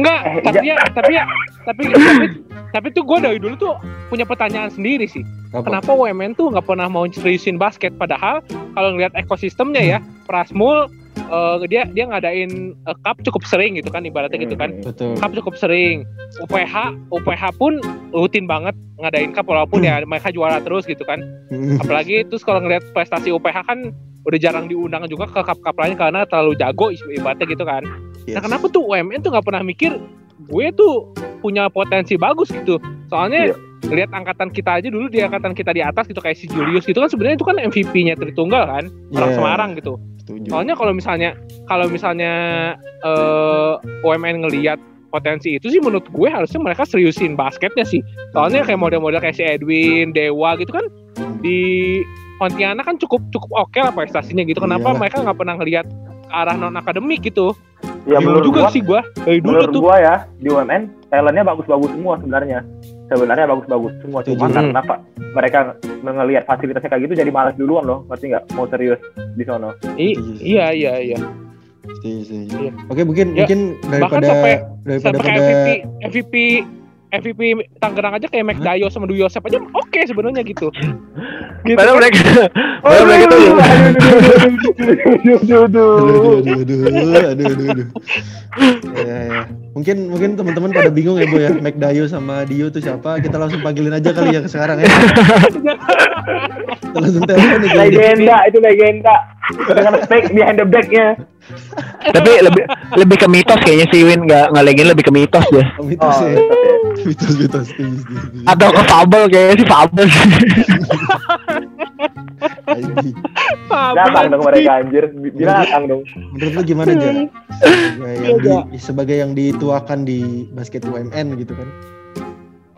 Enggak, Eh, tapi ya, tapi ya, tapi tapi, tapi tuh gue dari dulu tuh punya pertanyaan sendiri sih. Apa? Kenapa WMN tuh nggak pernah mau seriusin basket? Padahal kalau ngeliat ekosistemnya ya, Prasmul eh, dia dia ngadain eh, cup cukup sering gitu kan, ibaratnya gitu kan. Hmm. Betul. Cup cukup sering. UPH UPH pun rutin banget ngadain cup walaupun ya mereka juara terus gitu kan. Hmm. Apalagi terus kalau ngeliat prestasi UPH kan udah jarang diundang juga ke cup-cup lain karena terlalu jago ibaratnya gitu kan. Yes. Nah kenapa tuh UMN tuh nggak pernah mikir gue tuh punya potensi bagus gitu. Soalnya Iya. lihat angkatan kita aja dulu di angkatan kita di atas gitu kayak si Julius gitu kan sebenarnya itu kan MVP-nya Tritunggal kan orang Iya. Semarang gitu. Setuju. Soalnya kalau misalnya kalau misalnya eh UMN ngelihat potensi itu sih menurut gue harusnya mereka seriusin basketnya sih. Soalnya kayak model-model kayak si Edwin, Dewa gitu kan di Pontianak kan cukup cukup oke lah prestasinya gitu. Kenapa Iyalah. mereka nggak pernah ngelihat arah non akademik gitu? Ya Bingung menurut juga gua sih gua dari dulu menurut tuh. gua ya di UMN talentnya bagus-bagus semua sebenarnya sebenarnya bagus-bagus semua cuma Setuju. karena apa mereka ngelihat fasilitasnya kayak gitu jadi malas duluan loh ngerti nggak mau serius di sono I- iya iya iya. Setuju, setuju. Iya. Oke mungkin Ya, mungkin daripada sampai- daripada Sampai pada MVP MVP MVP Tangerang aja kayak Mac Dayo sama Dwi Yosep aja oke sebenarnya gitu. gitu padahal kan. mereka padahal mereka tuh aduh aduh aduh aduh aduh aduh aduh. ya, ya. Mungkin mungkin teman-teman pada bingung ya Bu ya, Mac Dayo sama Dio tuh siapa? Kita langsung panggilin aja kali ya sekarang ya. Kita langsung telepon nih legenda itu legenda dengan fake behind the back-nya tapi lebih lebih ke mitos kayaknya sih Win nggak nggak legend lebih ke mitos Oh, mitos oh ya. tetap ya. Mitos mitos. setuju, setuju, setuju. atau ke fable kayaknya sih fable Anjing. datang dong mereka anjir binatang dong Menurut lu gimana aja? Sebagai yang, di, sebagai yang dituakan di basket UMN gitu kan?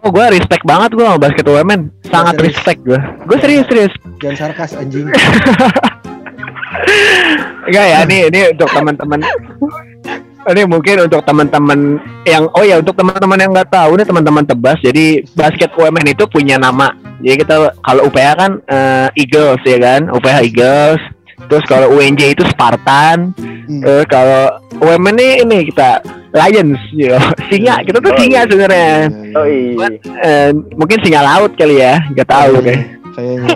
oh gue respect banget gue sama basket women sangat Serius. respect gue gue serius serius Jangan sarkas anjing. Enggak ya, ini ini untuk teman-teman. Ini mungkin untuk teman-teman yang oh ya untuk teman-teman yang nggak tahu nih teman-teman tebas. Jadi basket UMN itu punya nama. Jadi kita kalau UPH kan eh, Eagles ya kan, UPH Eagles. Terus kalau UNJ itu Spartan. Hmm. Terus kalau UMN ini ini kita Lions, ya. Singa. Kita tuh singa sebenarnya. oh iya Eh, mungkin singa laut kali ya, nggak tahu deh. Kayaknya.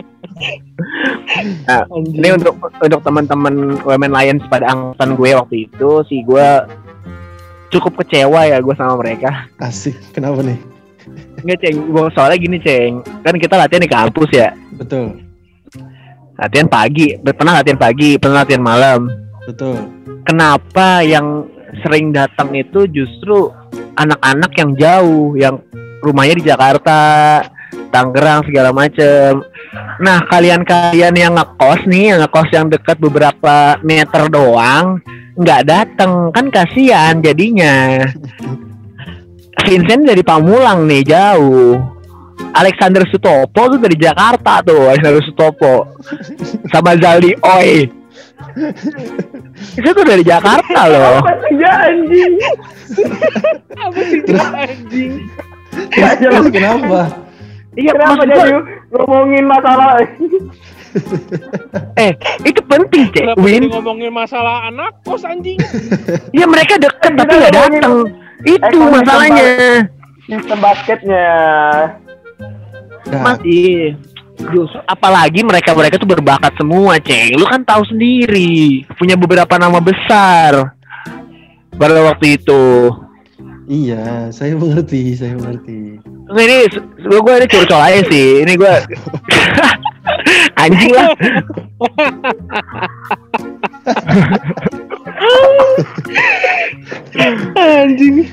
kayaknya. Ini untuk untuk teman-teman Women Lions pada angkatan gue waktu itu sih gue cukup kecewa ya gue sama mereka. Asik. Kenapa nih? Nggak ceng, gua soalnya gini ceng, kan kita latihan di kampus ya, Betul. latihan pagi, pernah latihan pagi, pernah latihan malam. Betul. Kenapa yang sering datang itu justru anak-anak yang jauh, yang rumahnya di Jakarta, Tangerang segala macem. Nah kalian-kalian yang ngekos nih, yang ngekos yang dekat beberapa meter doang, nggak datang kan kasihan jadinya. Vincent dari Pamulang nih jauh. Alexander Sutopo tuh dari Jakarta tuh Alexander Sutopo sama Zaldi Oi itu tuh dari Jakarta loh apa sih anjing Apa sih anjing? Terus kenapa? Iya kenapa maksud jadi gua, ngomongin masalah? Eh itu penting cek. Kenapa jadi Win. ngomongin masalah anak kos anjing? ya mereka deket tapi nggak ngomongin datang itu masalahnya. sistem basketnya. Nah, masih justru apalagi mereka mereka tuh berbakat semua ceng lu kan tahu sendiri punya beberapa nama besar. Pada waktu itu Iya, saya mengerti, saya mengerti. Ini gue gue ini curcol aja sih. Ini gue anjing lah. Anjing.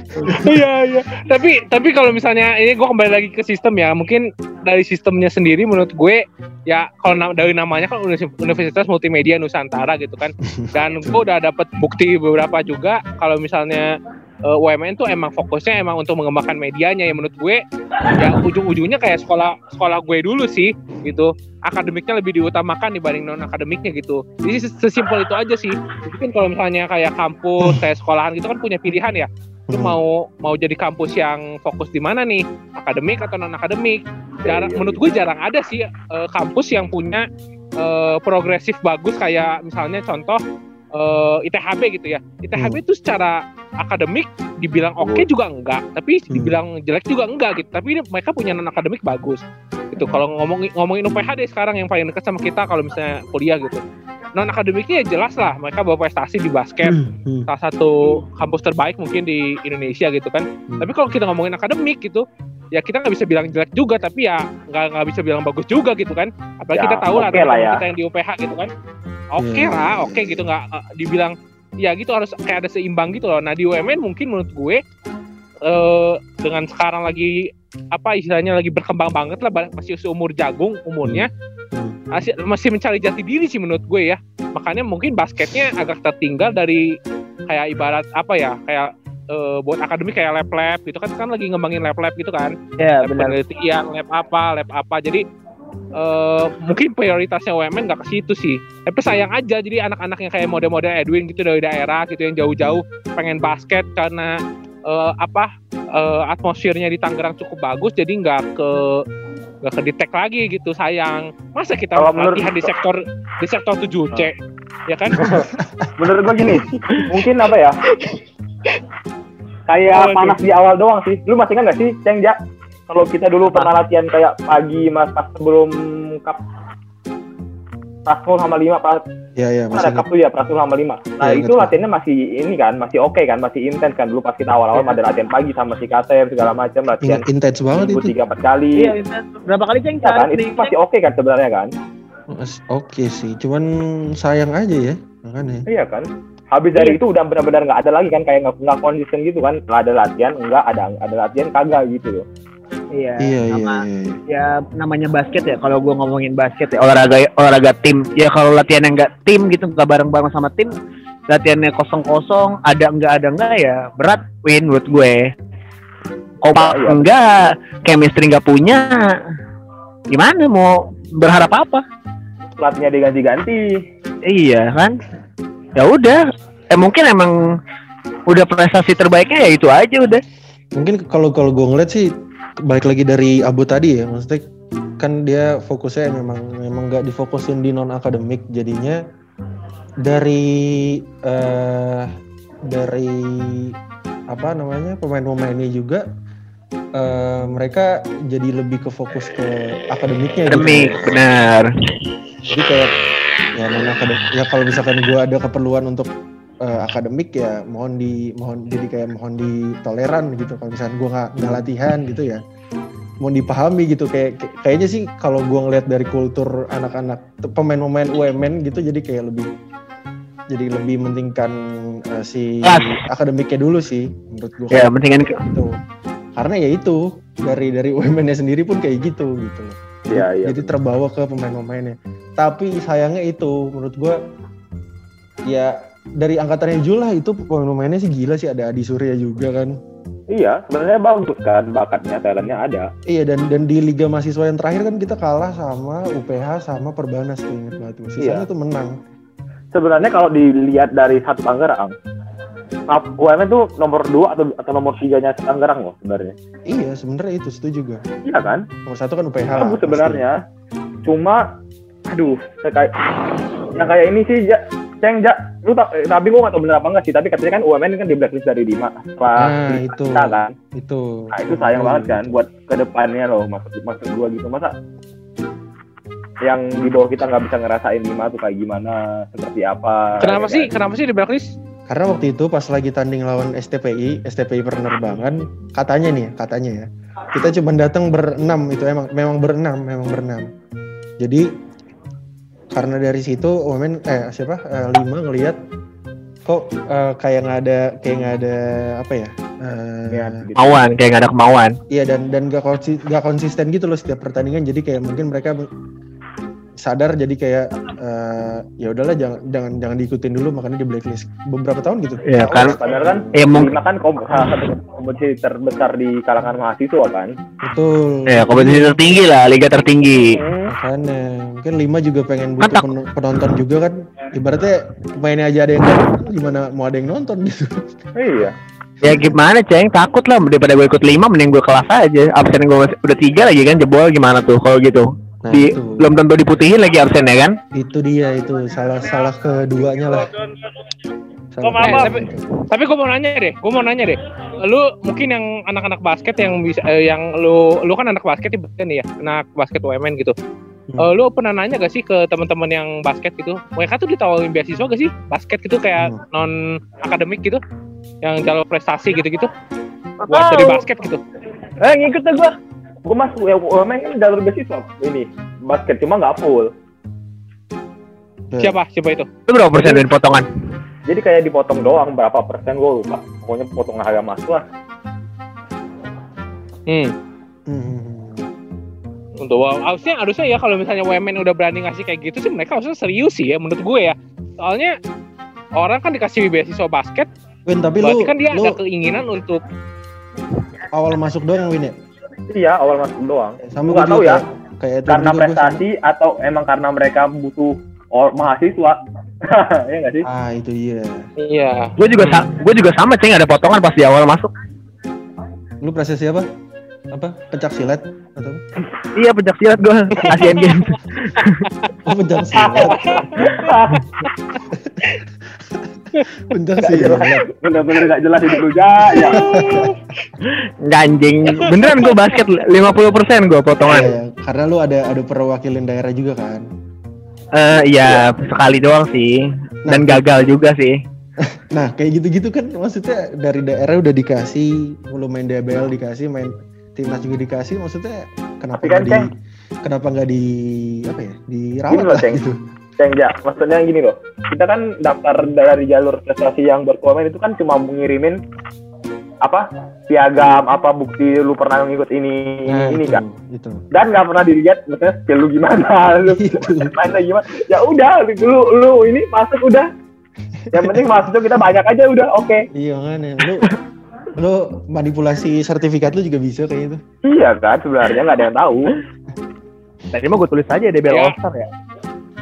Iya iya. Tapi tapi kalau misalnya ini gue kembali lagi ke sistem ya, mungkin dari sistemnya sendiri menurut gue ya kalau na- dari namanya kan Univers- Universitas Multimedia Nusantara gitu kan. Dan gue udah dapet bukti beberapa juga kalau misalnya eh, UMN tuh emang fokusnya emang untuk mengembangkan medianya ya menurut gue. Ya ujung-ujungnya kayak sekolah sekolah gue dulu sih gitu. Akademiknya lebih diutamakan dibanding non akademiknya gitu. Jadi ses- sesimpel itu aja sih. Mungkin kalau misalnya kayak kampus kayak sekolahan gitu kan punya pilihan ya. Lu Hmm. mau mau jadi kampus yang fokus di mana nih? Akademik atau non akademik jarang Iya, menurut gue jarang ada sih eh, kampus yang punya eh, progresif bagus kayak misalnya contoh eh, ITHB gitu ya. ITHB itu secara akademik dibilang oke juga enggak tapi Hmm. dibilang jelek juga enggak gitu. Tapi mereka punya non akademik bagus gitu. Kalau ngomongin ngomongin UPH deh sekarang yang paling dekat sama kita kalau misalnya kuliah gitu. Non akademiknya ya jelas lah mereka berprestasi di basket Hmm, salah satu kampus terbaik mungkin di Indonesia gitu kan. Hmm. Tapi kalau kita ngomongin akademik gitu, ya kita nggak bisa bilang jelek juga, tapi ya nggak nggak bisa bilang bagus juga gitu kan. Apalagi Ya, kita tahu lah oke lah ya. kita yang di UPH gitu kan. Oke Iya. lah, oke gitu nggak nggak dibilang ya gitu harus kayak ada seimbang gitu loh. Nah di UMN mungkin menurut gue eh dengan sekarang lagi apa istilahnya lagi berkembang banget lah masih seumur jagung umurnya Hmm. masih masih mencari jati diri sih menurut gue ya makanya mungkin basketnya agak tertinggal dari kayak ibarat apa ya kayak eh, buat akademik kayak lab lab gitu kan kan lagi ngembangin lab lab gitu kan. Ya lab penelitian lab apa lab apa. Jadi eh, mungkin prioritasnya UMN nggak ke situ sih. Tapi sayang aja jadi anak-anak yang kayak model-model Edwin gitu dari daerah gitu yang jauh-jauh pengen basket karena eh, apa eh, atmosfernya di Tangerang cukup bagus jadi nggak ke nggak ke detect lagi gitu sayang. Masa kita Kalau menurut- latihan di sektor di sektor 7C ya kan? Menurut gua gini mungkin apa ya kayak Apa panas di awal doang sih. Lu masih ingat gak sih Ceng Ja? Kalau kita dulu pernah latihan kayak pagi mas pas sebelum kap Prasul sama lima pas Ya ya kan masih ada kap tuh ya Prasul sama lima. Nah Iya, itu ingat. latihannya masih ini kan masih oke kan masih intens kan. Dulu pas kita awal-awal ada latihan pagi sama si KTM segala macam latihan intens banget itu. tiga empat kali. Iya, berapa kali ceng Ya kan? itu masih oke kan sebenarnya kan? Oke sih, cuman sayang aja ya makanya. iya kan habis dari itu udah benar-benar nggak ada lagi kan kayak nggak nggak konsisten gitu kan. Lah ada latihan enggak ada ada latihan kagak gitu loh. Iya, Iya iya sama iya. iya. ya namanya basket ya kalau gua ngomongin basket ya olahraga olahraga tim. Ya kalau latihan yang enggak tim gitu nggak bareng bareng sama tim latihannya kosong kosong ada enggak ada enggak ya berat win menurut gue. Kompak Iya, iya. enggak chemistry enggak punya gimana mau berharap apa? Pelatihnya diganti-ganti. Iya kan ya udah. Eh mungkin emang udah prestasi terbaiknya ya itu aja udah. Mungkin kalau kalau gue ngeliat sih balik lagi dari Abu tadi ya, maksudnya kan dia fokusnya memang memang nggak difokusin di non akademik jadinya. Dari eh dari apa namanya pemain-pemainnya juga eh mereka jadi lebih ke fokus ke akademiknya gitu. demi benar. Jadi kayak ya non akademik. Ya kalau misalkan gue ada keperluan untuk eh, akademik ya mohon di mohon jadi kayak mohon ditoleran gitu. Kalau misalkan gue nggak nggak latihan gitu ya mohon dipahami gitu. Kayak kayak- kayaknya sih kalau gue ngeliat dari kultur anak-anak pemain-pemain UMN gitu jadi kayak lebih jadi lebih mentingkan eh, si akademiknya dulu sih menurut gue ya mendingan ke- gitu. Karena ya itu dari dari UMN-nya sendiri pun kayak gitu gitu. Loh Iya, iya. jadi terbawa ke pemain-pemainnya tapi sayangnya itu menurut gua ya dari angkatannya Jul lah itu pemain-pemainnya sih gila sih ada Adi Surya juga kan. Iya sebenarnya bagus kan bakatnya talentnya ada. Iya dan dan di liga mahasiswa yang terakhir kan kita kalah sama UPH sama Perbanas tuh inget banget. Sisanya Iya. tuh menang. Sebenarnya kalau dilihat dari satu Tangerang UMN tuh nomor dua atau atau nomor tiganya Tangerang loh sebenarnya. Iya sebenarnya itu setuju juga iya kan? Nomor satu kan UPH bagus sebenarnya. Cuma aduh kayak yang kayak ini sih ja, ceng ja lu tak eh, tapi gua nggak tahu bener apa enggak sih tapi katanya kan UMN kan di blacklist dari lima pas Nah, itu. kita kan? Itu. Nah itu sayang banget kan buat ke depannya loh maksud maksud gua gitu. Masa yang di bawah kita nggak bisa ngerasain lima tuh kayak gimana seperti apa kenapa ya sih kan? kenapa sih di blacklist Karena waktu itu pas lagi tanding lawan STPI, STPI penerbangan, katanya nih, katanya ya, kita cuma datang berenam itu emang memang berenam, memang berenam. Jadi karena dari situ Omen eh siapa eh, lima ngelihat kok eh, kayak nggak ada kayak nggak ada apa ya? eh, Ya. Kemauan, kayak gak ada kemauan. Iya dan dan gak, konsi- gak konsisten gitu loh setiap pertandingan jadi kayak mungkin mereka sadar jadi kayak eh, ya udahlah jangan jangan jangan diikutin dulu makanya di blacklist beberapa tahun gitu. Ya kan. Padahal kan Ya mungkin Lima kan kompetisi terbesar di kalangan mahasiswa kan. Betul. ya kompetisi tertinggi lah, liga tertinggi. Hmm. Makanya mungkin lima juga pengen butuh pen- penonton juga kan. Ibaratnya pemainnya aja ada yang nonton, gimana mau ada yang nonton gitu. Iya. Ya gimana ceng, takut lah daripada gue ikut lima mending gue kelas aja. Absen gue udah tiga lagi kan jebol gimana tuh kalau gitu. Nah, Di, itu. belum tentu diputihin lagi absennya kan? itu dia itu salah salah keduanya lah. Oh, maaf, kedua. maaf. Tapi gue mau nanya deh, gue mau nanya deh. Lu mungkin yang anak-anak basket yang bisa, eh, yang lu, lu kan anak basket kan ya, anak basket UMN gitu. Hmm. Eh, lu pernah nanya gak sih ke teman-teman yang basket gitu? Mereka tuh ditawarin beasiswa gak sih? Basket gitu kayak Hmm. non akademik gitu, yang jalur prestasi gitu-gitu. Buat dari basket gitu. Eh ngikut deh gua. Gua masuk ya UMN kan jalur beasiswa ini basket cuma nggak full. Ya. Siapa? Siapa itu? Itu berapa persen dari potongan? Jadi kayak dipotong doang berapa persen gua lupa. Pokoknya potongan harga masuk lah. Hmm. Hmm. Untuk wow, harusnya harusnya ya kalau misalnya UMN udah berani ngasih kayak gitu sih mereka harusnya serius sih ya menurut gue ya. Soalnya orang kan dikasih beasiswa basket, Win tapi berarti lu, kan dia lu ada keinginan untuk awal masuk doang Win ya. Iya awal masuk doang. Sama Gua gua nggak tahu ya. kayak- Karena prestasi atau emang karena mereka butuh or mahasiswa. Iya nggak sih? sama. Ah itu iya. iya. Gue juga sa gue juga sama ceng ada potongan pas di awal masuk. Lu prestasi apa? Apa? Pencak silat atau? Iya pencak silat gue Asian Games. Oh, pencak silat. jelas. silat. Bener-bener nggak jelas hidup lu ja. Ya. Nggak anjing. Beneran gue basket 50% gue potongan. Iya, karena lu ada ada perwakilan daerah juga kan. Eh iya sekali doang sih. Dan gagal juga sih. Nah, kayak gitu-gitu kan maksudnya dari daerah udah dikasih, lu main DBL dikasih, main timnas juga dikasih, maksudnya kenapa kan, nggak di Ceng. kenapa nggak di apa ya? Dirawat Gini loh, lah gitu. Ceng ja, maksudnya gini loh. Kita kan daftar dari jalur prestasi yang berkomen itu kan cuma mengirimin apa piagam apa bukti lu pernah ngikut ini Nah, ini itu, kan Itu. dan nggak pernah dilihat maksudnya skill lu gimana lu Itu. mainnya gimana ya udah lu lu ini masuk udah yang penting masuk kita banyak aja udah oke Iya kan ya. Lu lu manipulasi sertifikat lu juga bisa kayak gitu. iya kan sebenarnya nggak ada yang tahu Tadi mah gue tulis aja DBL Ya. All Star ya.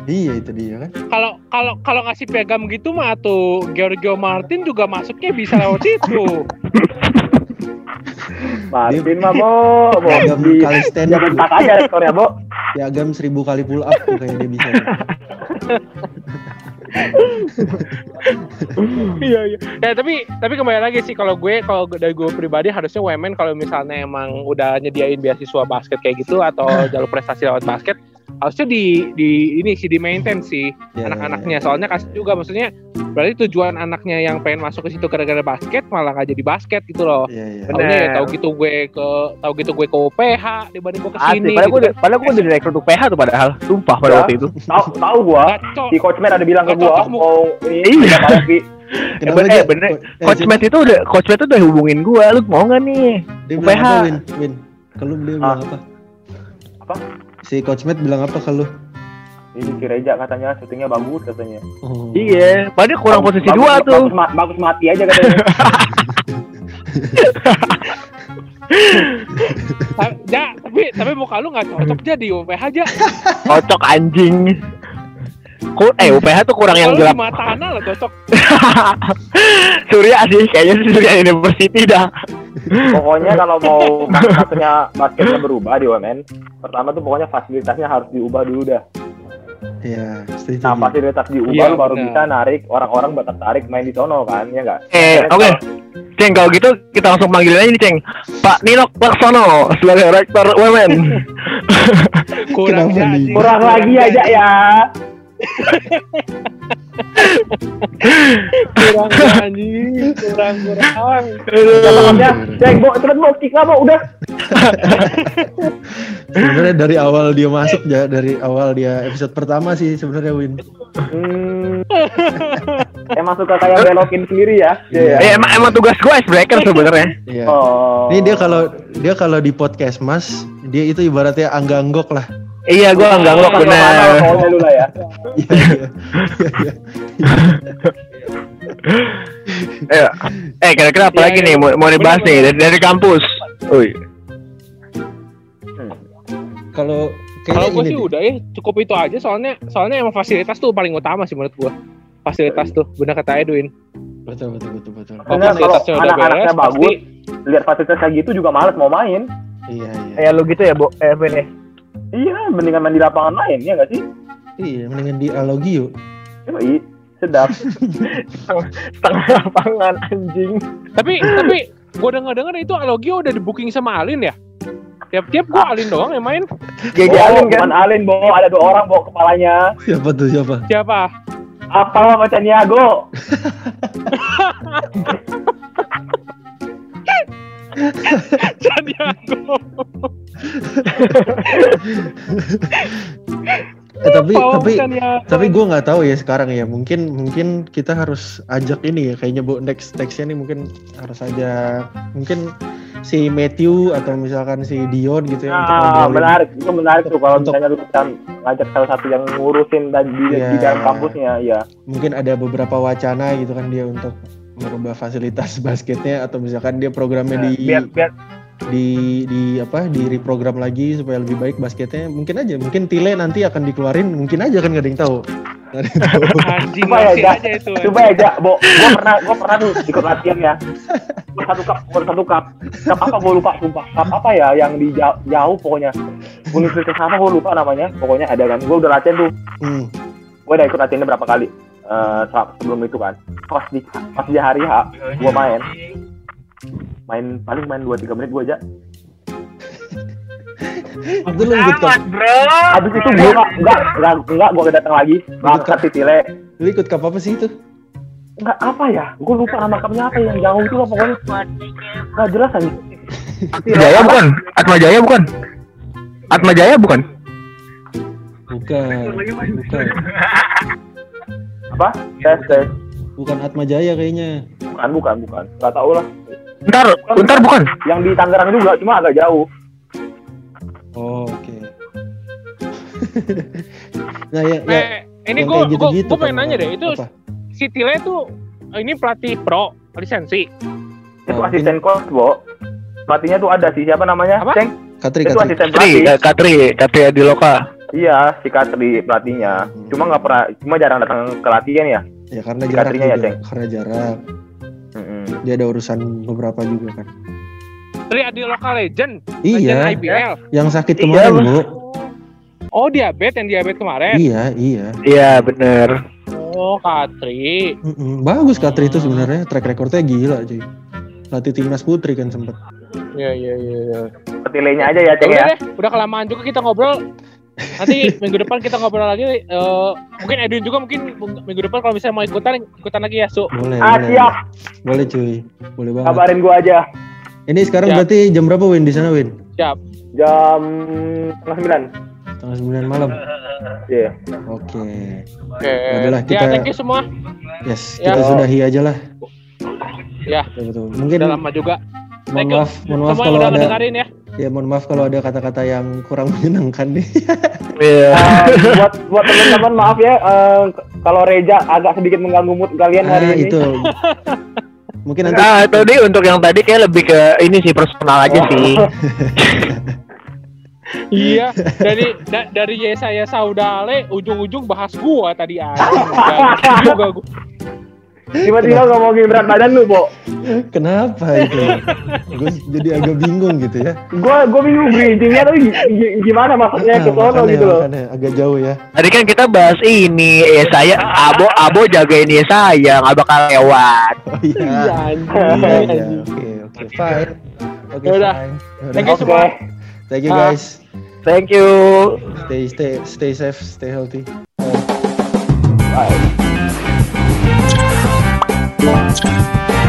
Iya itu dia kan. Kalau kalau kalau ngasih piagam gitu mah tuh Giorgio Martin juga masuknya bisa lewat itu. Martin mah bo bo Piagam di kalistenik. jangan tak aja rekornya bo Piagam seribu kali pull up tuh kayak dia bisa. Iya iya. Ya tapi tapi kembali lagi sih kalau gue kalau dari gue pribadi harusnya UMN kalau misalnya emang udah nyediain beasiswa basket kayak gitu atau jalur prestasi lewat basket harusnya di di ini sih di maintain sih Ya, anak-anaknya soalnya kasih juga maksudnya berarti tujuan anaknya yang pengen masuk ke situ gara-gara basket malah nggak jadi basket gitu loh. Iya iya. Bener. Taunya ya tahu gitu gue ke tahu gitu gue ke UPH dibanding gue ke Asli, sini. padahal gue gitu. udah, padahal gue udah direkrut untuk PH tuh padahal. Sumpah pada Ya. waktu itu. tahu tahu gua Gacor. si coach Matt ada bilang ke gua ini Iya. Ki. Kenapa bener, dia? bener. Eh, Coach? Matt itu udah Coach Matt itu udah hubungin gue, lu mau nggak nih? Dia bilang UPH. apa Win? Win. Kalau dia bilang apa? Apa? Si Coach Matt bilang apa ke lu? ini si Reja katanya syutingnya bagus katanya Oh. Iya, padahal kurang posisi Bagus- dua tuh. bagus, ma- bagus mati aja katanya Ta- Ja, tapi tapi muka lu nggak cocok aja di UPH aja. Cocok anjing. Ku, eh UPH tuh kurang yang Kalau gelap. di Matana lah cocok. Surya sih, kayaknya sih Surya University dah. pokoknya kalau mau satunya basketnya berubah di UMN pertama tuh pokoknya fasilitasnya harus diubah dulu dah Iya, setuju. nah fasilitas diubah lu baru benar. bisa narik orang-orang buat tertarik main di sono kan ya enggak Eh, oke. Ceng, kalau gitu kita langsung panggilin aja nih, Ceng. Pak Nino Laksono sebagai rektor UMN. Kurang ya, kurang lagi aja ya kurang anjing kurang kurang Maksudnya, cek bo, cepet bo, kick lah udah. Sebenarnya dari awal dia masuk ya, dari awal dia episode pertama sih sebenarnya Win. Hmm. Emang suka kayak belokin sendiri ya? Iya. Eh, emang emang tugas gue icebreaker sebenarnya. Iya. Oh. Ini dia kalau dia kalau di podcast Mas, dia itu ibaratnya angganggok lah. Iya, gue enggak ngelok dulu lah ya. Iya, iya. Eh, eh kira-kira apa Iya, lagi nih mau, mau dibahas nih dari, dari kampus? Uy. Kalau kalau gue ini sih udah ya cukup itu aja soalnya soalnya emang fasilitas tuh paling utama sih menurut gue fasilitas tuh bener kata Edwin Betul betul betul betul. kalau fasilitasnya udah anak-anaknya beres bagus, pasti lihat fasilitas kayak gitu juga males mau main. Iya iya. Kayak lu gitu ya, Bo, eh, Ben ya? Iya, mendingan main di lapangan lain, ya nggak sih? Iya, mendingan di Alogi yuk. Yoi, sedap. Setengah lapangan anjing. tapi tapi gue denger dengar itu Alogio udah di booking sama Alin ya tiap-tiap gue Alin doang yang main Bo, Alin kan? Alin, Bo. Ada dua orang, Bo, kepalanya. Siapa tuh siapa? siapa Apa sama Caniago? Sandiago Eh, tapi Pawang tapi Sandiago. tapi gue nggak tahu ya sekarang ya. Mungkin mungkin kita harus ajak ini ya kayaknya bu next nextnya nih mungkin harus aja mungkin si Matthew atau misalkan si Dion gitu ya. untuk Nah, ngobrolin. menarik. Itu menarik tuh kalau Untuk- misalnya lu bisa ngajak salah satu yang ngurusin dan di, Iya. di dalam kampusnya, ya. Mungkin ada beberapa wacana gitu kan dia untuk merubah fasilitas basketnya atau misalkan dia programnya di Biar biar di di apa di reprogram lagi supaya lebih baik basketnya mungkin aja mungkin Tile nanti akan dikeluarin mungkin aja kan nggak ada yang tahu anjing Coba ya, aja itu Coba ya, Jak. Bo, gua pernah gua pernah tuh ikut latihan ya. Satu cup, gua satu cup. Cup apa gua lupa, sumpah. Cup apa ya yang di jauh, jauh pokoknya. Universitas apa gua lupa namanya. Pokoknya ada kan. Gua udah latihan tuh. Hmm. Gua udah ikut latihannya berapa kali. Eh, se- sebelum itu kan. Pas di pas di hari H, gua main. Main paling main 2 3 menit gua aja. itu cup Habis itu gua enggak enggak enggak, enggak gua datang lagi. Bangsat si Tile. lu ikut cup apa sih itu Enggak apa ya? Gua lupa nama cupnya apa yang jauh itu lah pokoknya. Enggak jelas aja. Jaya bukan? Atma Jaya bukan? Atma Jaya bukan? bukan bukan Apa? Tes tes. bukan Atma Jaya kayaknya Bukan, bukan, bukan. Gak tau lah. Bentar, bentar bukan? Yang di Tangerang juga, cuma agak jauh. oh, oke nah ya, ya eh, ini yang gue gitu-gitu gue pengen kan. nanya deh itu Apa? si Tile tuh ini pelatih pro lisensi Itu Oh, asisten coach, Bo. Pelatihnya tuh ada sih, siapa namanya? Apa? Ceng? Katri Itu Katri asisten Katri, pelatih. eh, Katri, Katri Adiloka. Iya, si Katri pelatihnya. Hmm. Cuma nggak pernah, cuma jarang datang ke latihan ya. ya karena Si jarak Katrinya ya, juga Ceng? karena jarak Mm-mm. dia ada urusan beberapa juga kan Tri Adi Local Legend Legend iya IBL yang sakit Iya, kemarin Bang. bu oh diabetes yang diabetes kemarin iya iya Iya, bener. oh Katri Mm-mm. bagus Katri itu sebenarnya track recordnya gila cuy latih timnas putri kan sempet Iya iya iya. iya. Petilenya aja ya, Ya Ceng udah ya. deh, udah kelamaan juga kita ngobrol. Nanti minggu depan kita ngobrol lagi. eh, mungkin Edwin juga mungkin minggu depan kalau misalnya mau ikutan ikutan lagi ya su. boleh Ah, boleh siap. boleh cuy boleh banget Kabarin gua aja. ini sekarang Siap. berarti jam berapa Win di sana Win Siap. Jam setengah sembilan. setengah sembilan malam Iya. oke Oke. Adalah Ya kita- thank you semua. yes Ya. kita sudahi aja lah Ya. betul, betul. mungkin Udah lama juga. Mohon maaf mohon maaf kalau ada ngedengerin ya. ya mohon maaf kalau ada kata-kata yang kurang menyenangkan nih Iya. Eh, buat buat teman-teman maaf ya eh, kalau Reja agak sedikit mengganggu mood kalian hari ah ini. itu mungkin nanti Nah, tadi untuk yang tadi kayak lebih ke ini sih personal aja sih. Iya. Dari da- dari Yesaya Saudale ujung-ujung bahas gua tadi aja. Gak juga gua. Tiba-tiba ngomongin berat badan lu, Bo. kenapa itu gue jadi agak bingung gitu ya Gua gua bingung bridgingnya tuh gi- gi- gimana maksudnya ke Nah, sono makanya, gitu loh. makanya agak jauh ya Tadi kan kita bahas ini, ya saya, Abo, Abo jagain ya saya, nggak bakal lewat. oh iya Iya iya iya oke oke fine oke fine Thank you Oke. semua. thank you Ah. guys Thank you. stay stay stay safe stay healthy Bye. 確。